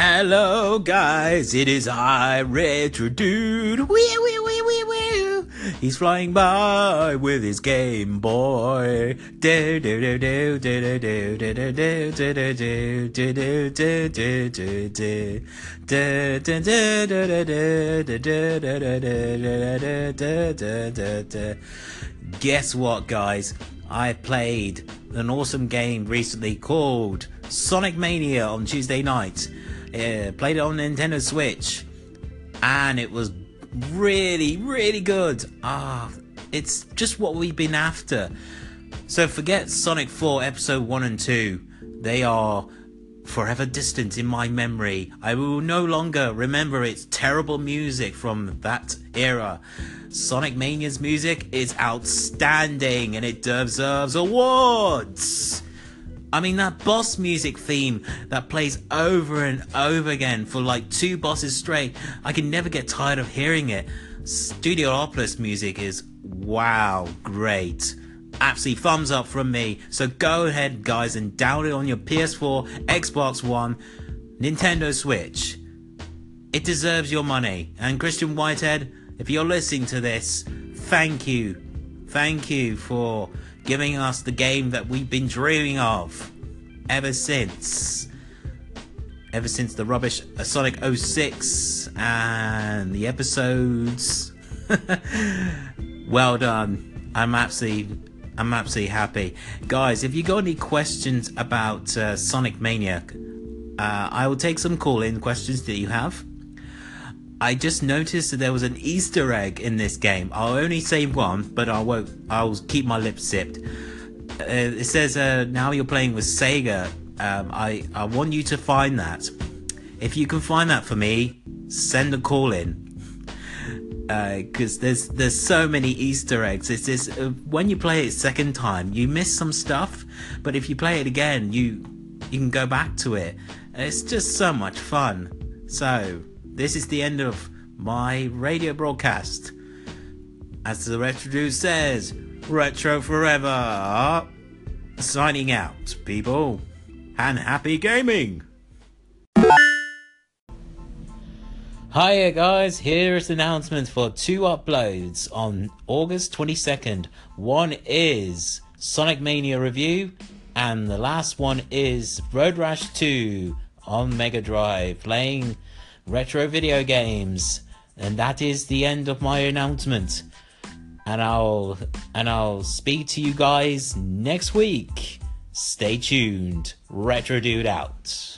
Hello, guys, it is I, Retro Dude. Wee, wee, wee, wee, wee. He's flying by with his Game Boy. Do, do, do, do, do, do, do, do, do, do, do, do, do, do, do, do, do. Guess what, guys? I played an awesome game recently called Sonic Mania on Tuesday night. Uh, played it on Nintendo Switch, and it was really, really good. Ah, it's just what we've been after. So forget Sonic 4 Episode 1 and 2. They are forever distant in my memory. I will no longer remember its terrible music from that era. Sonic Mania's music is outstanding and it deserves awards. I mean, that boss music theme that plays over and over again for like two bosses straight, I can never get tired of hearing it. Studio Studiopolis music is wow, great. Absolutely thumbs up from me. So go ahead, guys, and download it on your PS4, Xbox One, Nintendo Switch. It deserves your money. And Christian Whitehead, if you're listening to this, thank you. Thank you for giving us the game that we've been dreaming of ever since. Ever since the rubbish Sonic 06 and the episodes. well done. I'm absolutely I'm absolutely happy. Guys, if you got any questions about uh, Sonic Mania, uh, I will take some call in questions that you have. I just noticed that there was an Easter egg in this game. I'll only say one, but I won't. I'll keep my lips zipped. Uh, it says uh, now you're playing with Sega. Um, I I want you to find that. If you can find that for me, send a call in. Because uh, there's there's so many Easter eggs. It's this uh, when you play it second time, you miss some stuff, but if you play it again, you you can go back to it. It's just so much fun. So this is the end of my radio broadcast. As the Retro Dude says, Retro Forever. Signing out, people. And happy gaming! Hiya guys, here's the announcement for two uploads on August 22nd. One is Sonic Mania Review, and the last one is Road Rash 2 on Mega Drive, playing retro video games. And that is the end of my announcement. And I'll and I'll speak to you guys next week. Stay tuned. Retro Dude out.